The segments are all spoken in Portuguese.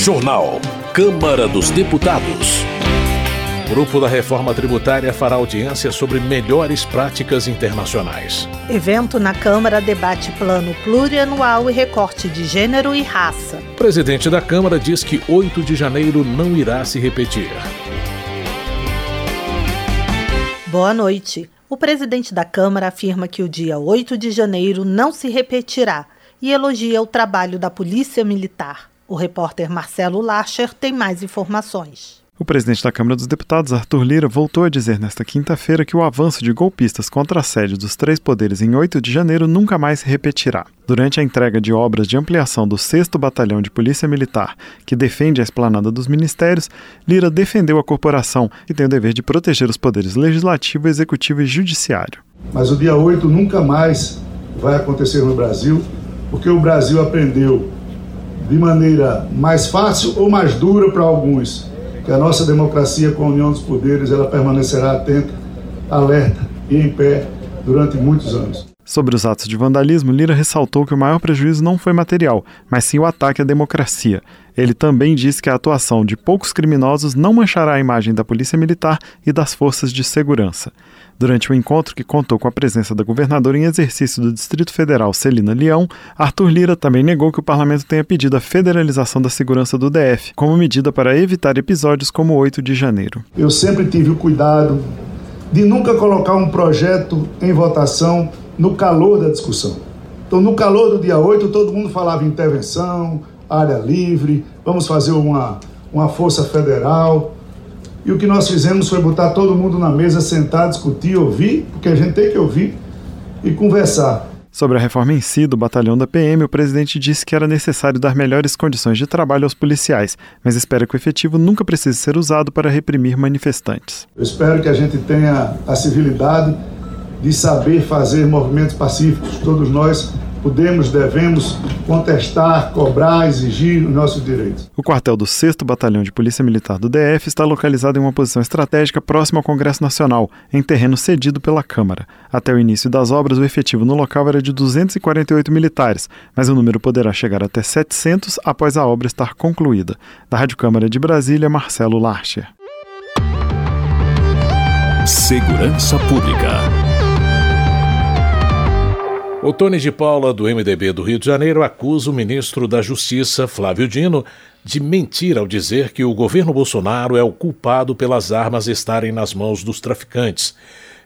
Jornal. Câmara dos Deputados. Grupo da Reforma Tributária fará audiência sobre melhores práticas internacionais. Evento na Câmara debate plano plurianual e recorte de gênero e raça. Presidente da Câmara diz que 8 de janeiro não irá se repetir. Boa noite. O presidente da Câmara afirma que o dia 8 de janeiro não se repetirá e elogia o trabalho da Polícia Militar. O repórter Marcelo Larcher tem mais informações. O presidente da Câmara dos Deputados, Arthur Lira, voltou a dizer nesta quinta-feira que o avanço de golpistas contra a sede dos três poderes em 8 de janeiro nunca mais se repetirá. Durante a entrega de obras de ampliação do 6 Batalhão de Polícia Militar, que defende a esplanada dos ministérios, Lira defendeu a corporação, que tem o dever de proteger os poderes legislativo, executivo e judiciário. Mas o dia 8 nunca mais vai acontecer no Brasil, porque o Brasil aprendeu de maneira mais fácil ou mais dura para alguns que a nossa democracia com a união dos poderes ela permanecerá atenta, alerta e em pé durante muitos anos. Sobre os atos de vandalismo, Lira ressaltou que o maior prejuízo não foi material, mas sim o ataque à democracia. Ele também disse que a atuação de poucos criminosos não manchará a imagem da Polícia Militar e das forças de segurança. Durante o encontro, que contou com a presença da governadora em exercício do Distrito Federal, Celina Leão, Arthur Lira também negou que o parlamento tenha pedido a federalização da segurança do DF, como medida para evitar episódios como o 8 de janeiro. Eu sempre tive o cuidado de nunca colocar um projeto em votação no calor da discussão. Então, no calor do dia 8, todo mundo falava intervenção, área livre, vamos fazer uma, uma força federal. E o que nós fizemos foi botar todo mundo na mesa, sentar, discutir, ouvir, porque a gente tem que ouvir e conversar. Sobre a reforma em si do batalhão da PM, o presidente disse que era necessário dar melhores condições de trabalho aos policiais, mas espera que o efetivo nunca precise ser usado para reprimir manifestantes. Eu espero que a gente tenha a civilidade de saber fazer movimentos pacíficos. Todos nós podemos, devemos contestar, cobrar, exigir os nossos direitos. O quartel do 6 Batalhão de Polícia Militar do DF está localizado em uma posição estratégica próxima ao Congresso Nacional, em terreno cedido pela Câmara. Até o início das obras, o efetivo no local era de 248 militares, mas o número poderá chegar até 700 após a obra estar concluída. Da Rádio Câmara de Brasília, Marcelo Larcher. Segurança Pública. O Tony de Paula, do MDB do Rio de Janeiro, acusa o ministro da Justiça, Flávio Dino, de mentir ao dizer que o governo Bolsonaro é o culpado pelas armas estarem nas mãos dos traficantes.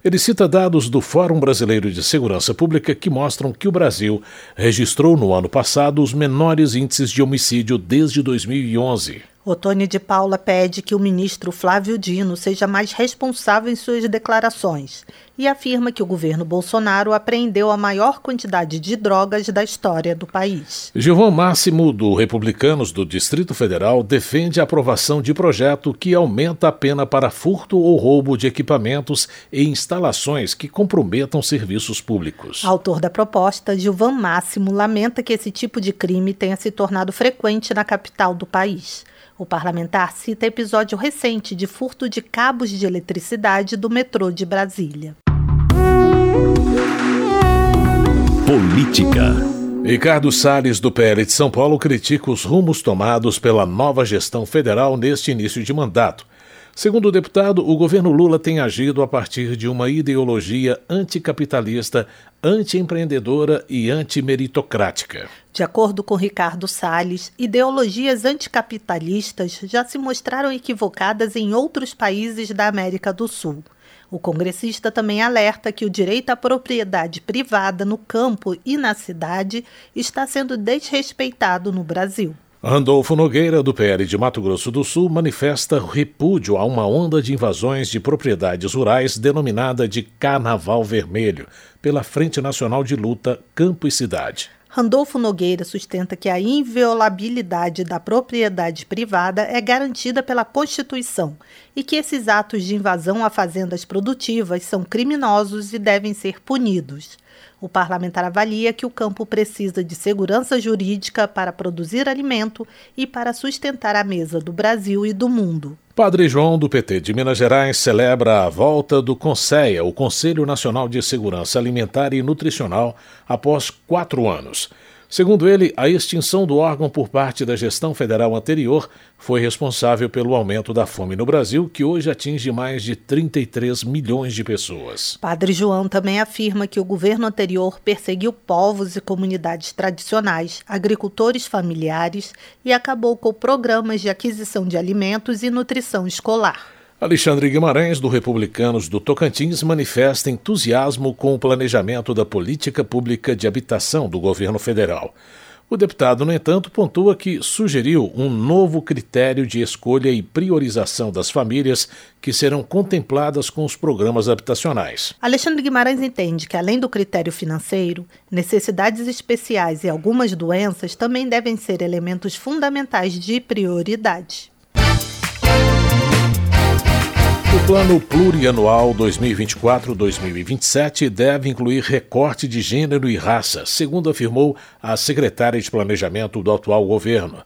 Ele cita dados do Fórum Brasileiro de Segurança Pública que mostram que o Brasil registrou no ano passado os menores índices de homicídio desde 2011. Otônio de Paula pede que o ministro Flávio Dino seja mais responsável em suas declarações e afirma que o governo Bolsonaro apreendeu a maior quantidade de drogas da história do país. Gilvão Máximo, do Republicanos do Distrito Federal, defende a aprovação de projeto que aumenta a pena para furto ou roubo de equipamentos e instalações que comprometam serviços públicos. Autor da proposta, Gilvão Máximo lamenta que esse tipo de crime tenha se tornado frequente na capital do país. O parlamentar cita episódio recente de furto de cabos de eletricidade do metrô de Brasília. Política. Ricardo Salles, do PL de São Paulo, critica os rumos tomados pela nova gestão federal neste início de mandato. Segundo o deputado, o governo Lula tem agido a partir de uma ideologia anticapitalista, antiempreendedora e antimeritocrática. De acordo com Ricardo Salles, ideologias anticapitalistas já se mostraram equivocadas em outros países da América do Sul. O congressista também alerta que o direito à propriedade privada no campo e na cidade está sendo desrespeitado no Brasil. Randolfo Nogueira, do PL de Mato Grosso do Sul, manifesta repúdio a uma onda de invasões de propriedades rurais denominada de Carnaval Vermelho, pela Frente Nacional de Luta Campo e Cidade. Randolfo Nogueira sustenta que a inviolabilidade da propriedade privada é garantida pela Constituição e que esses atos de invasão a fazendas produtivas são criminosos e devem ser punidos. O parlamentar avalia que o campo precisa de segurança jurídica para produzir alimento e para sustentar a mesa do Brasil e do mundo. Padre João, do PT de Minas Gerais, celebra a volta do CONSEA, o Conselho Nacional de Segurança Alimentar e Nutricional, após quatro anos. Segundo ele, a extinção do órgão por parte da gestão federal anterior foi responsável pelo aumento da fome no Brasil, que hoje atinge mais de 33 milhões de pessoas. Padre João também afirma que o governo anterior perseguiu povos e comunidades tradicionais, agricultores familiares e acabou com programas de aquisição de alimentos e nutrição escolar. Alexandre Guimarães, do Republicanos do Tocantins, manifesta entusiasmo com o planejamento da política pública de habitação do governo federal. O deputado, no entanto, pontua que sugeriu um novo critério de escolha e priorização das famílias que serão contempladas com os programas habitacionais. Alexandre Guimarães entende que, além do critério financeiro, necessidades especiais e algumas doenças também devem ser elementos fundamentais de prioridade. O Plano Plurianual 2024-2027 deve incluir recorte de gênero e raça, segundo afirmou a secretária de Planejamento do atual governo.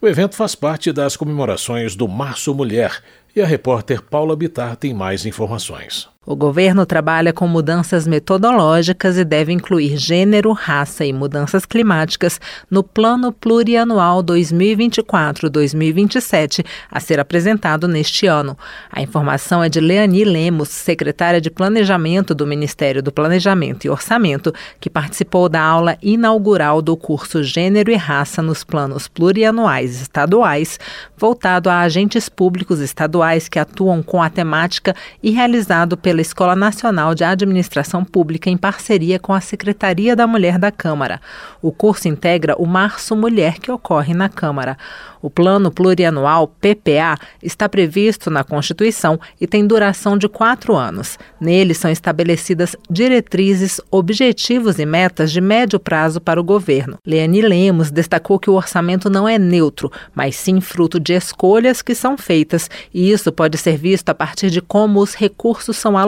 O evento faz parte das comemorações do Março Mulher e a repórter Paula Bitar tem mais informações. O governo trabalha com mudanças metodológicas e deve incluir gênero, raça e mudanças climáticas no Plano Plurianual 2024-2027, a ser apresentado neste ano. A informação é de Leani Lemos, secretária de Planejamento do Ministério do Planejamento e Orçamento, que participou da aula inaugural do curso Gênero e Raça nos Planos Plurianuais Estaduais, voltado a agentes públicos estaduais que atuam com a temática e realizado pela pela Escola Nacional de Administração Pública em parceria com a Secretaria da Mulher da Câmara. O curso integra o Março Mulher que ocorre na Câmara. O Plano Plurianual PPA está previsto na Constituição e tem duração de quatro anos. Nele são estabelecidas diretrizes, objetivos e metas de médio prazo para o governo. Leani Lemos destacou que o orçamento não é neutro, mas sim fruto de escolhas que são feitas, e isso pode ser visto a partir de como os recursos são alocados,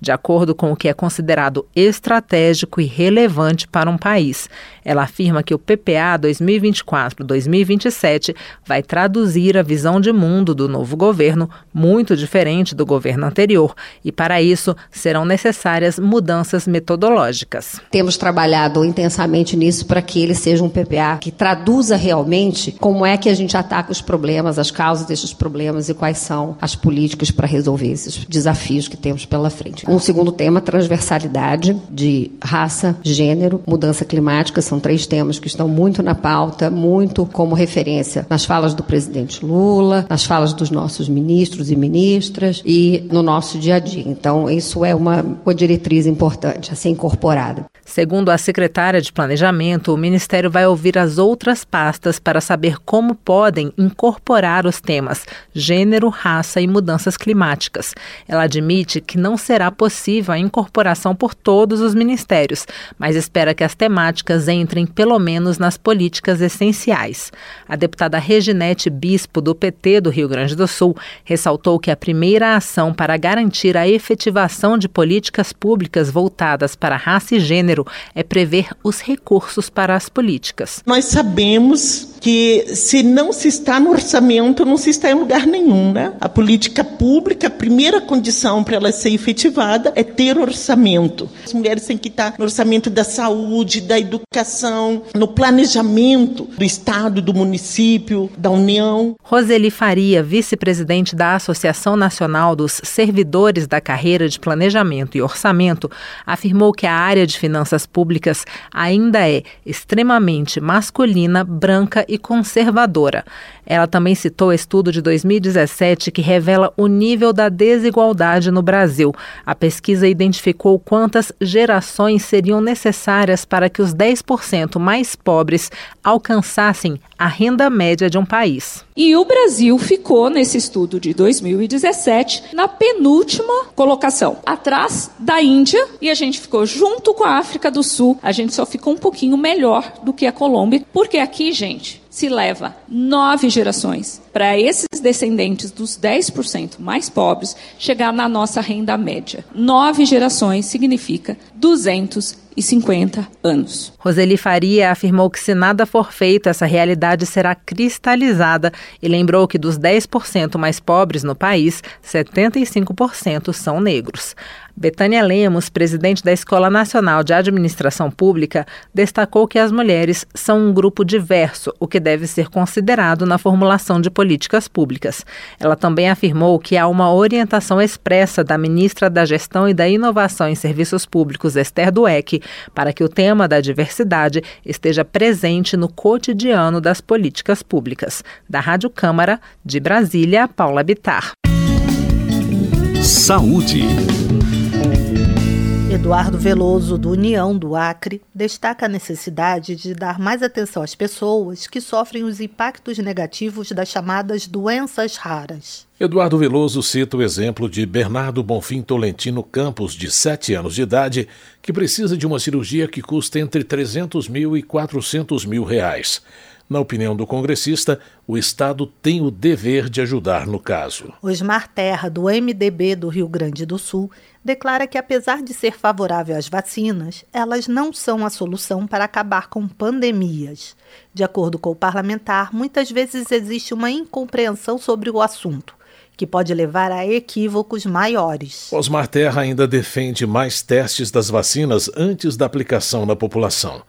de acordo com o que é considerado estratégico e relevante para um país. Ela afirma que o PPA 2024-2027 2017 vai traduzir a visão de mundo do novo governo, muito diferente do governo anterior, e para isso serão necessárias mudanças metodológicas. Temos trabalhado intensamente nisso para que ele seja um PPA que traduza realmente como é que a gente ataca os problemas, as causas desses problemas e quais são as políticas para resolver esses desafios que temos pela frente. Um segundo tema, transversalidade de raça, gênero, mudança climática, são três temas que estão muito na pauta, muito como referência nas falas do presidente Lula, nas falas dos nossos ministros e ministras e no nosso dia a dia. Então, isso é uma, uma diretriz importante a ser incorporada. Segundo a secretária de Planejamento, o Ministério vai ouvir as outras pastas para saber como podem incorporar os temas gênero, raça e mudanças climáticas. Ela admite que não será possível a incorporação por todos os ministérios, mas espera que as temáticas entrem pelo menos nas políticas essenciais. A deputada Reginete Bispo, do PT do Rio Grande do Sul, ressaltou que a primeira ação para garantir a efetivação de políticas públicas voltadas para raça e gênero é prever os recursos para as políticas. Nós sabemos que se não se está no orçamento, não se está em lugar nenhum. Né? A política pública, a primeira condição para ela ser efetivada é ter orçamento. As mulheres têm que estar no orçamento da saúde, da educação, no planejamento do Estado, do município, da União. Roseli Faria, vice-presidente da Associação Nacional dos Servidores da Carreira de Planejamento e Orçamento, afirmou que a área de finanças públicas ainda é extremamente masculina, branca e conservadora. Ela também citou estudo de 2017 que revela o nível da desigualdade no Brasil. A pesquisa identificou quantas gerações seriam necessárias para que os 10% mais pobres alcançassem a renda média de um país. E o Brasil ficou, nesse estudo de 2017, na penúltima colocação, atrás da Índia, e a gente ficou junto com a África do Sul. A gente só ficou um pouquinho melhor do que a Colômbia, porque aqui, gente, se leva nove gerações para esses descendentes dos 10% mais pobres chegar na nossa renda média. Nove gerações significa 250 anos. Roseli Faria afirmou que se nada for feito, essa realidade será cristalizada e lembrou que dos 10% mais pobres no país, 75% são negros. Betânia Lemos, presidente da Escola Nacional de Administração Pública, destacou que as mulheres são um grupo diverso, o que deve ser considerado na formulação de políticas públicas. Ela também afirmou que há uma orientação expressa da ministra da Gestão e da Inovação em Serviços Públicos, Esther Dueck, para que o tema da diversidade esteja presente no cotidiano das políticas públicas. Da Rádio Câmara, de Brasília, Paula Bitar. Saúde. Eduardo Veloso, do União do Acre, destaca a necessidade de dar mais atenção às pessoas que sofrem os impactos negativos das chamadas doenças raras. Eduardo Veloso cita o exemplo de Bernardo Bonfim Tolentino Campos, de 7 anos de idade, que precisa de uma cirurgia que custa entre 300 mil e 400 mil reais. Na opinião do congressista, o Estado tem o dever de ajudar no caso. Osmar Terra, do MDB do Rio Grande do Sul, declara que, apesar de ser favorável às vacinas, elas não são a solução para acabar com pandemias. De acordo com o parlamentar, muitas vezes existe uma incompreensão sobre o assunto que pode levar a equívocos maiores. Osmar Terra ainda defende mais testes das vacinas antes da aplicação na população.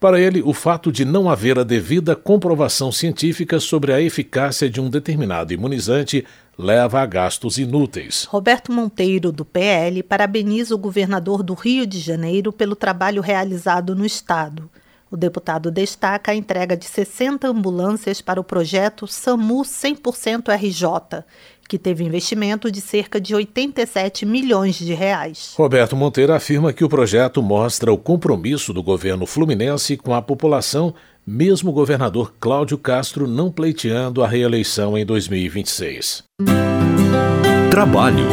Para ele, o fato de não haver a devida comprovação científica sobre a eficácia de um determinado imunizante leva a gastos inúteis. Roberto Monteiro, do PL, parabeniza o governador do Rio de Janeiro pelo trabalho realizado no estado. O deputado destaca a entrega de 60 ambulâncias para o projeto SAMU 100% RJ, que teve investimento de cerca de 87 milhões de reais. Roberto Monteiro afirma que o projeto mostra o compromisso do governo fluminense com a população, mesmo o governador Cláudio Castro não pleiteando a reeleição em 2026. Trabalho.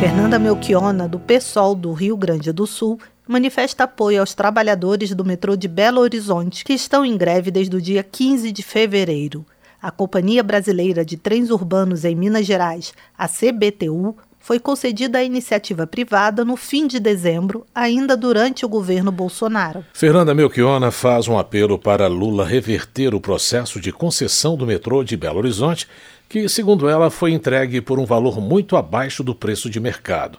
Fernanda Melchiona, do PSOL do Rio Grande do Sul, manifesta apoio aos trabalhadores do metrô de Belo Horizonte que estão em greve desde o dia 15 de fevereiro. A Companhia Brasileira de Trens Urbanos em Minas Gerais, a CBTU, foi concedida à iniciativa privada no fim de dezembro, ainda durante o governo Bolsonaro. Fernanda Melchiona faz um apelo para Lula reverter o processo de concessão do metrô de Belo Horizonte, que, segundo ela, foi entregue por um valor muito abaixo do preço de mercado.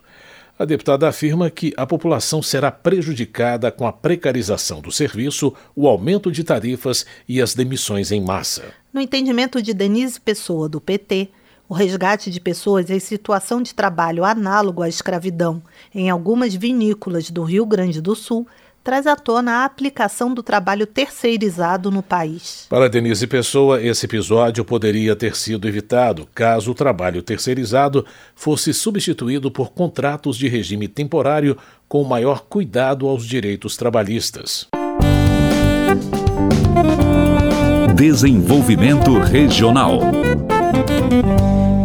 A deputada afirma que a população será prejudicada com a precarização do serviço, o aumento de tarifas e as demissões em massa. No entendimento de Denise Pessoa, do PT, o resgate de pessoas em situação de trabalho análogo à escravidão em algumas vinícolas do Rio Grande do Sul traz à tona a aplicação do trabalho terceirizado no país. Para Denise Pessoa, esse episódio poderia ter sido evitado caso o trabalho terceirizado fosse substituído por contratos de regime temporário com maior cuidado aos direitos trabalhistas. Desenvolvimento Regional.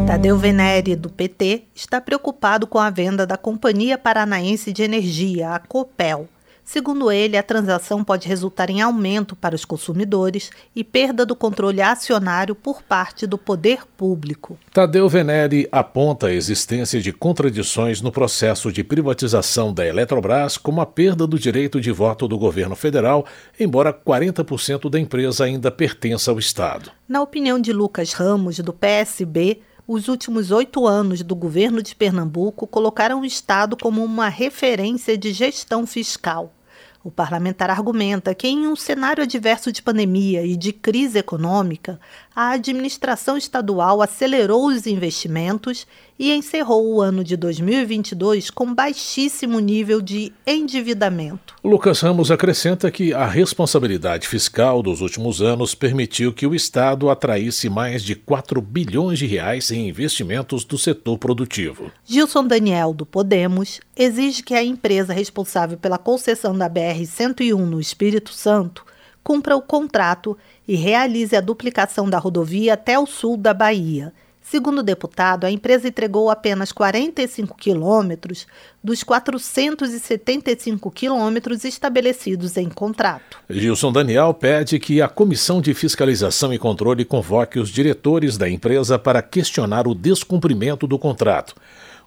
Tadeu Venere, do PT, está preocupado com a venda da Companhia Paranaense de Energia, a Copel. Segundo ele, a transação pode resultar em aumento para os consumidores e perda do controle acionário por parte do poder público. Tadeu Venere aponta a existência de contradições no processo de privatização da Eletrobras, como a perda do direito de voto do governo federal, embora 40% da empresa ainda pertença ao Estado. Na opinião de Lucas Ramos, do PSB, os últimos oito anos do governo de Pernambuco colocaram o Estado como uma referência de gestão fiscal. O parlamentar argumenta que, em um cenário adverso de pandemia e de crise econômica, a administração estadual acelerou os investimentos e encerrou o ano de 2022 com baixíssimo nível de endividamento. Lucas Ramos acrescenta que a responsabilidade fiscal dos últimos anos permitiu que o Estado atraísse mais de 4 bilhões de reais em investimentos do setor produtivo. Gilson Daniel, do Podemos, exige que a empresa responsável pela concessão da BR-101 no Espírito Santo cumpra o contrato e realize a duplicação da rodovia até o sul da Bahia Segundo o deputado, a empresa entregou apenas 45 quilômetros dos 475 quilômetros estabelecidos em contrato. Gilson Daniel pede que a Comissão de Fiscalização e Controle convoque os diretores da empresa para questionar o descumprimento do contrato.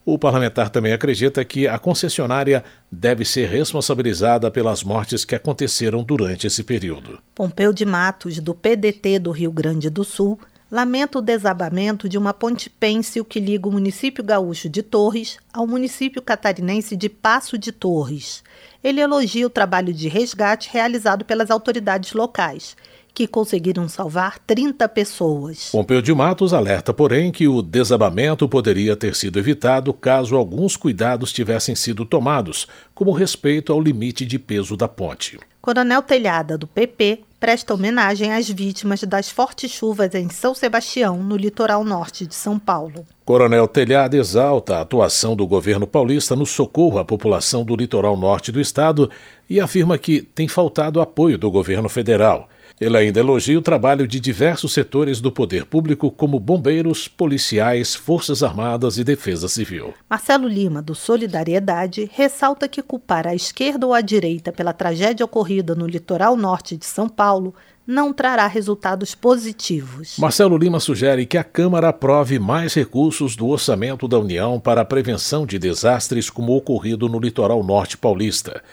O parlamentar também acredita que a concessionária deve ser responsabilizada pelas mortes que aconteceram durante esse período. Pompeu de Matos, do PDT do Rio Grande do Sul, lamenta o desabamento de uma ponte pêncil que liga o município gaúcho de Torres ao município catarinense de Passo de Torres. Ele elogia o trabalho de resgate realizado pelas autoridades locais que conseguiram salvar 30 pessoas. Pompeu de Matos alerta, porém, que o desabamento poderia ter sido evitado caso alguns cuidados tivessem sido tomados, como respeito ao limite de peso da ponte. Coronel Telhada, do PP, presta homenagem às vítimas das fortes chuvas em São Sebastião, no litoral norte de São Paulo. Coronel Telhada exalta a atuação do governo paulista no socorro à população do litoral norte do estado e afirma que tem faltado apoio do governo federal. Ele ainda elogia o trabalho de diversos setores do poder público, como bombeiros, policiais, forças armadas e defesa civil. Marcelo Lima, do Solidariedade, ressalta que culpar a esquerda ou a direita pela tragédia ocorrida no litoral norte de São Paulo não trará resultados positivos. Marcelo Lima sugere que a Câmara aprove mais recursos do orçamento da União para a prevenção de desastres como ocorrido no litoral norte paulista.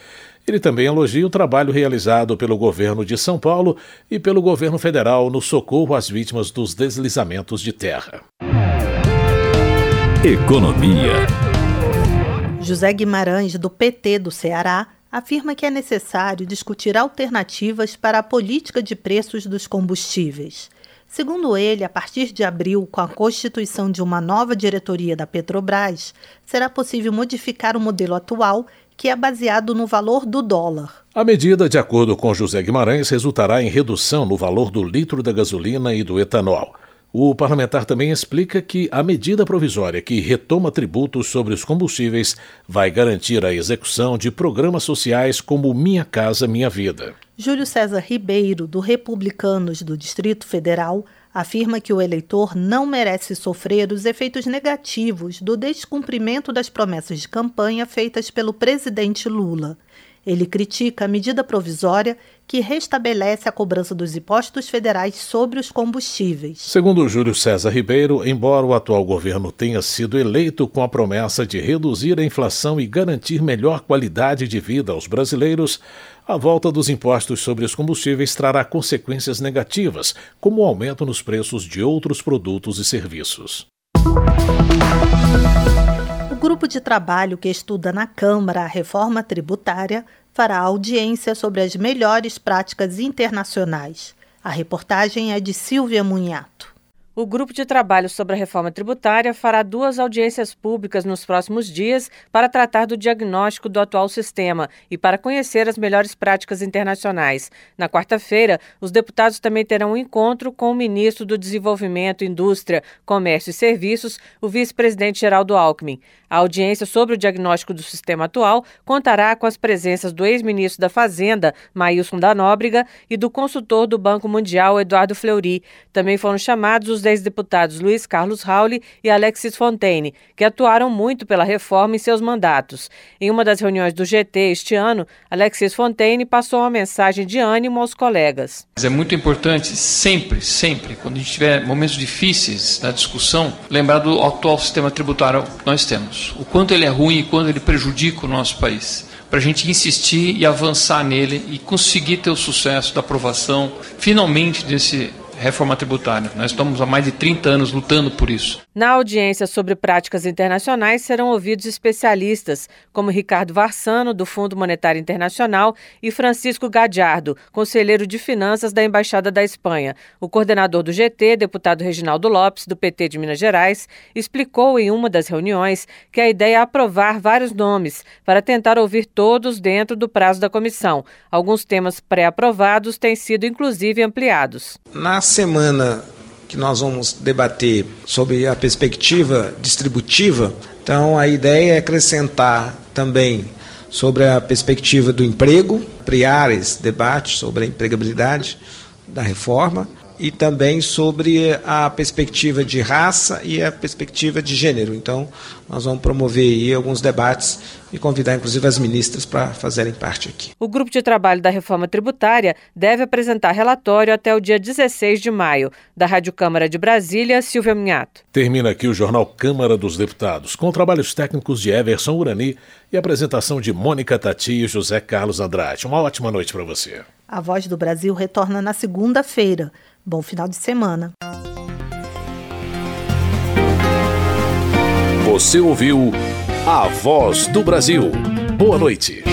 Ele também elogia o trabalho realizado pelo governo de São Paulo e pelo governo federal no socorro às vítimas dos deslizamentos de terra. Economia. José Guimarães, do PT do Ceará, afirma que é necessário discutir alternativas para a política de preços dos combustíveis. Segundo ele, a partir de abril, com a constituição de uma nova diretoria da Petrobras, será possível modificar o modelo atual que é baseado no valor do dólar. A medida, de acordo com José Guimarães, resultará em redução no valor do litro da gasolina e do etanol. O parlamentar também explica que a medida provisória que retoma tributos sobre os combustíveis vai garantir a execução de programas sociais como Minha Casa Minha Vida. Júlio César Ribeiro, do Republicanos do Distrito Federal, afirma que o eleitor não merece sofrer os efeitos negativos do descumprimento das promessas de campanha feitas pelo presidente Lula. Ele critica a medida provisória que restabelece a cobrança dos impostos federais sobre os combustíveis. Segundo Júlio César Ribeiro, embora o atual governo tenha sido eleito com a promessa de reduzir a inflação e garantir melhor qualidade de vida aos brasileiros, a volta dos impostos sobre os combustíveis trará consequências negativas, como o aumento nos preços de outros produtos e serviços. O grupo de trabalho que estuda na Câmara a reforma tributária fará audiência sobre as melhores práticas internacionais. A reportagem é de Silvia Munhato. O grupo de trabalho sobre a reforma tributária fará duas audiências públicas nos próximos dias para tratar do diagnóstico do atual sistema e para conhecer as melhores práticas internacionais. Na quarta-feira, os deputados também terão um encontro com o ministro do Desenvolvimento, Indústria, Comércio e Serviços, o vice-presidente Geraldo Alckmin. A audiência sobre o diagnóstico do sistema atual contará com as presenças do ex-ministro da Fazenda, Maílson da Nóbrega, e do consultor do Banco Mundial, Eduardo Fleury. Também foram chamados os ex-deputados Luiz Carlos Rauli e Alexis Fontaine, que atuaram muito pela reforma em seus mandatos. Em uma das reuniões do GT este ano, Alexis Fontaine passou uma mensagem de ânimo aos colegas. É muito importante sempre, sempre, quando a gente tiver momentos difíceis na discussão, lembrar do atual sistema tributário que nós temos. O quanto ele é ruim e quanto ele prejudica o nosso país para a gente insistir e avançar nele e conseguir ter o sucesso da aprovação finalmente desse reforma tributária. Nós estamos há mais de 30 anos lutando por isso. Na audiência sobre práticas internacionais serão ouvidos especialistas, como Ricardo Varsano, do Fundo Monetário Internacional, e Francisco Gadiardo, conselheiro de finanças da Embaixada da Espanha. O coordenador do GT, deputado Reginaldo Lopes, do PT de Minas Gerais, explicou em uma das reuniões que a ideia é aprovar vários nomes para tentar ouvir todos dentro do prazo da comissão. Alguns temas pré-aprovados têm sido inclusive ampliados. Na semana que nós vamos debater sobre a perspectiva distributiva, então a ideia é acrescentar também sobre a perspectiva do emprego, ampliar esse debate sobre a empregabilidade da reforma e também sobre a perspectiva de raça e a perspectiva de gênero. Então, nós vamos promover aí alguns debates e convidar inclusive as ministras para fazerem parte aqui. O grupo de trabalho da reforma tributária deve apresentar relatório até o dia 16 de maio. Da Rádio Câmara de Brasília, Silvia Minhato. Termina aqui o jornal Câmara dos Deputados, com trabalhos técnicos de Everson Urani e apresentação de Mônica Tati e José Carlos Andrade. Uma ótima noite para você. A Voz do Brasil retorna na segunda-feira. Bom final de semana. Você ouviu A Voz do Brasil. Boa noite.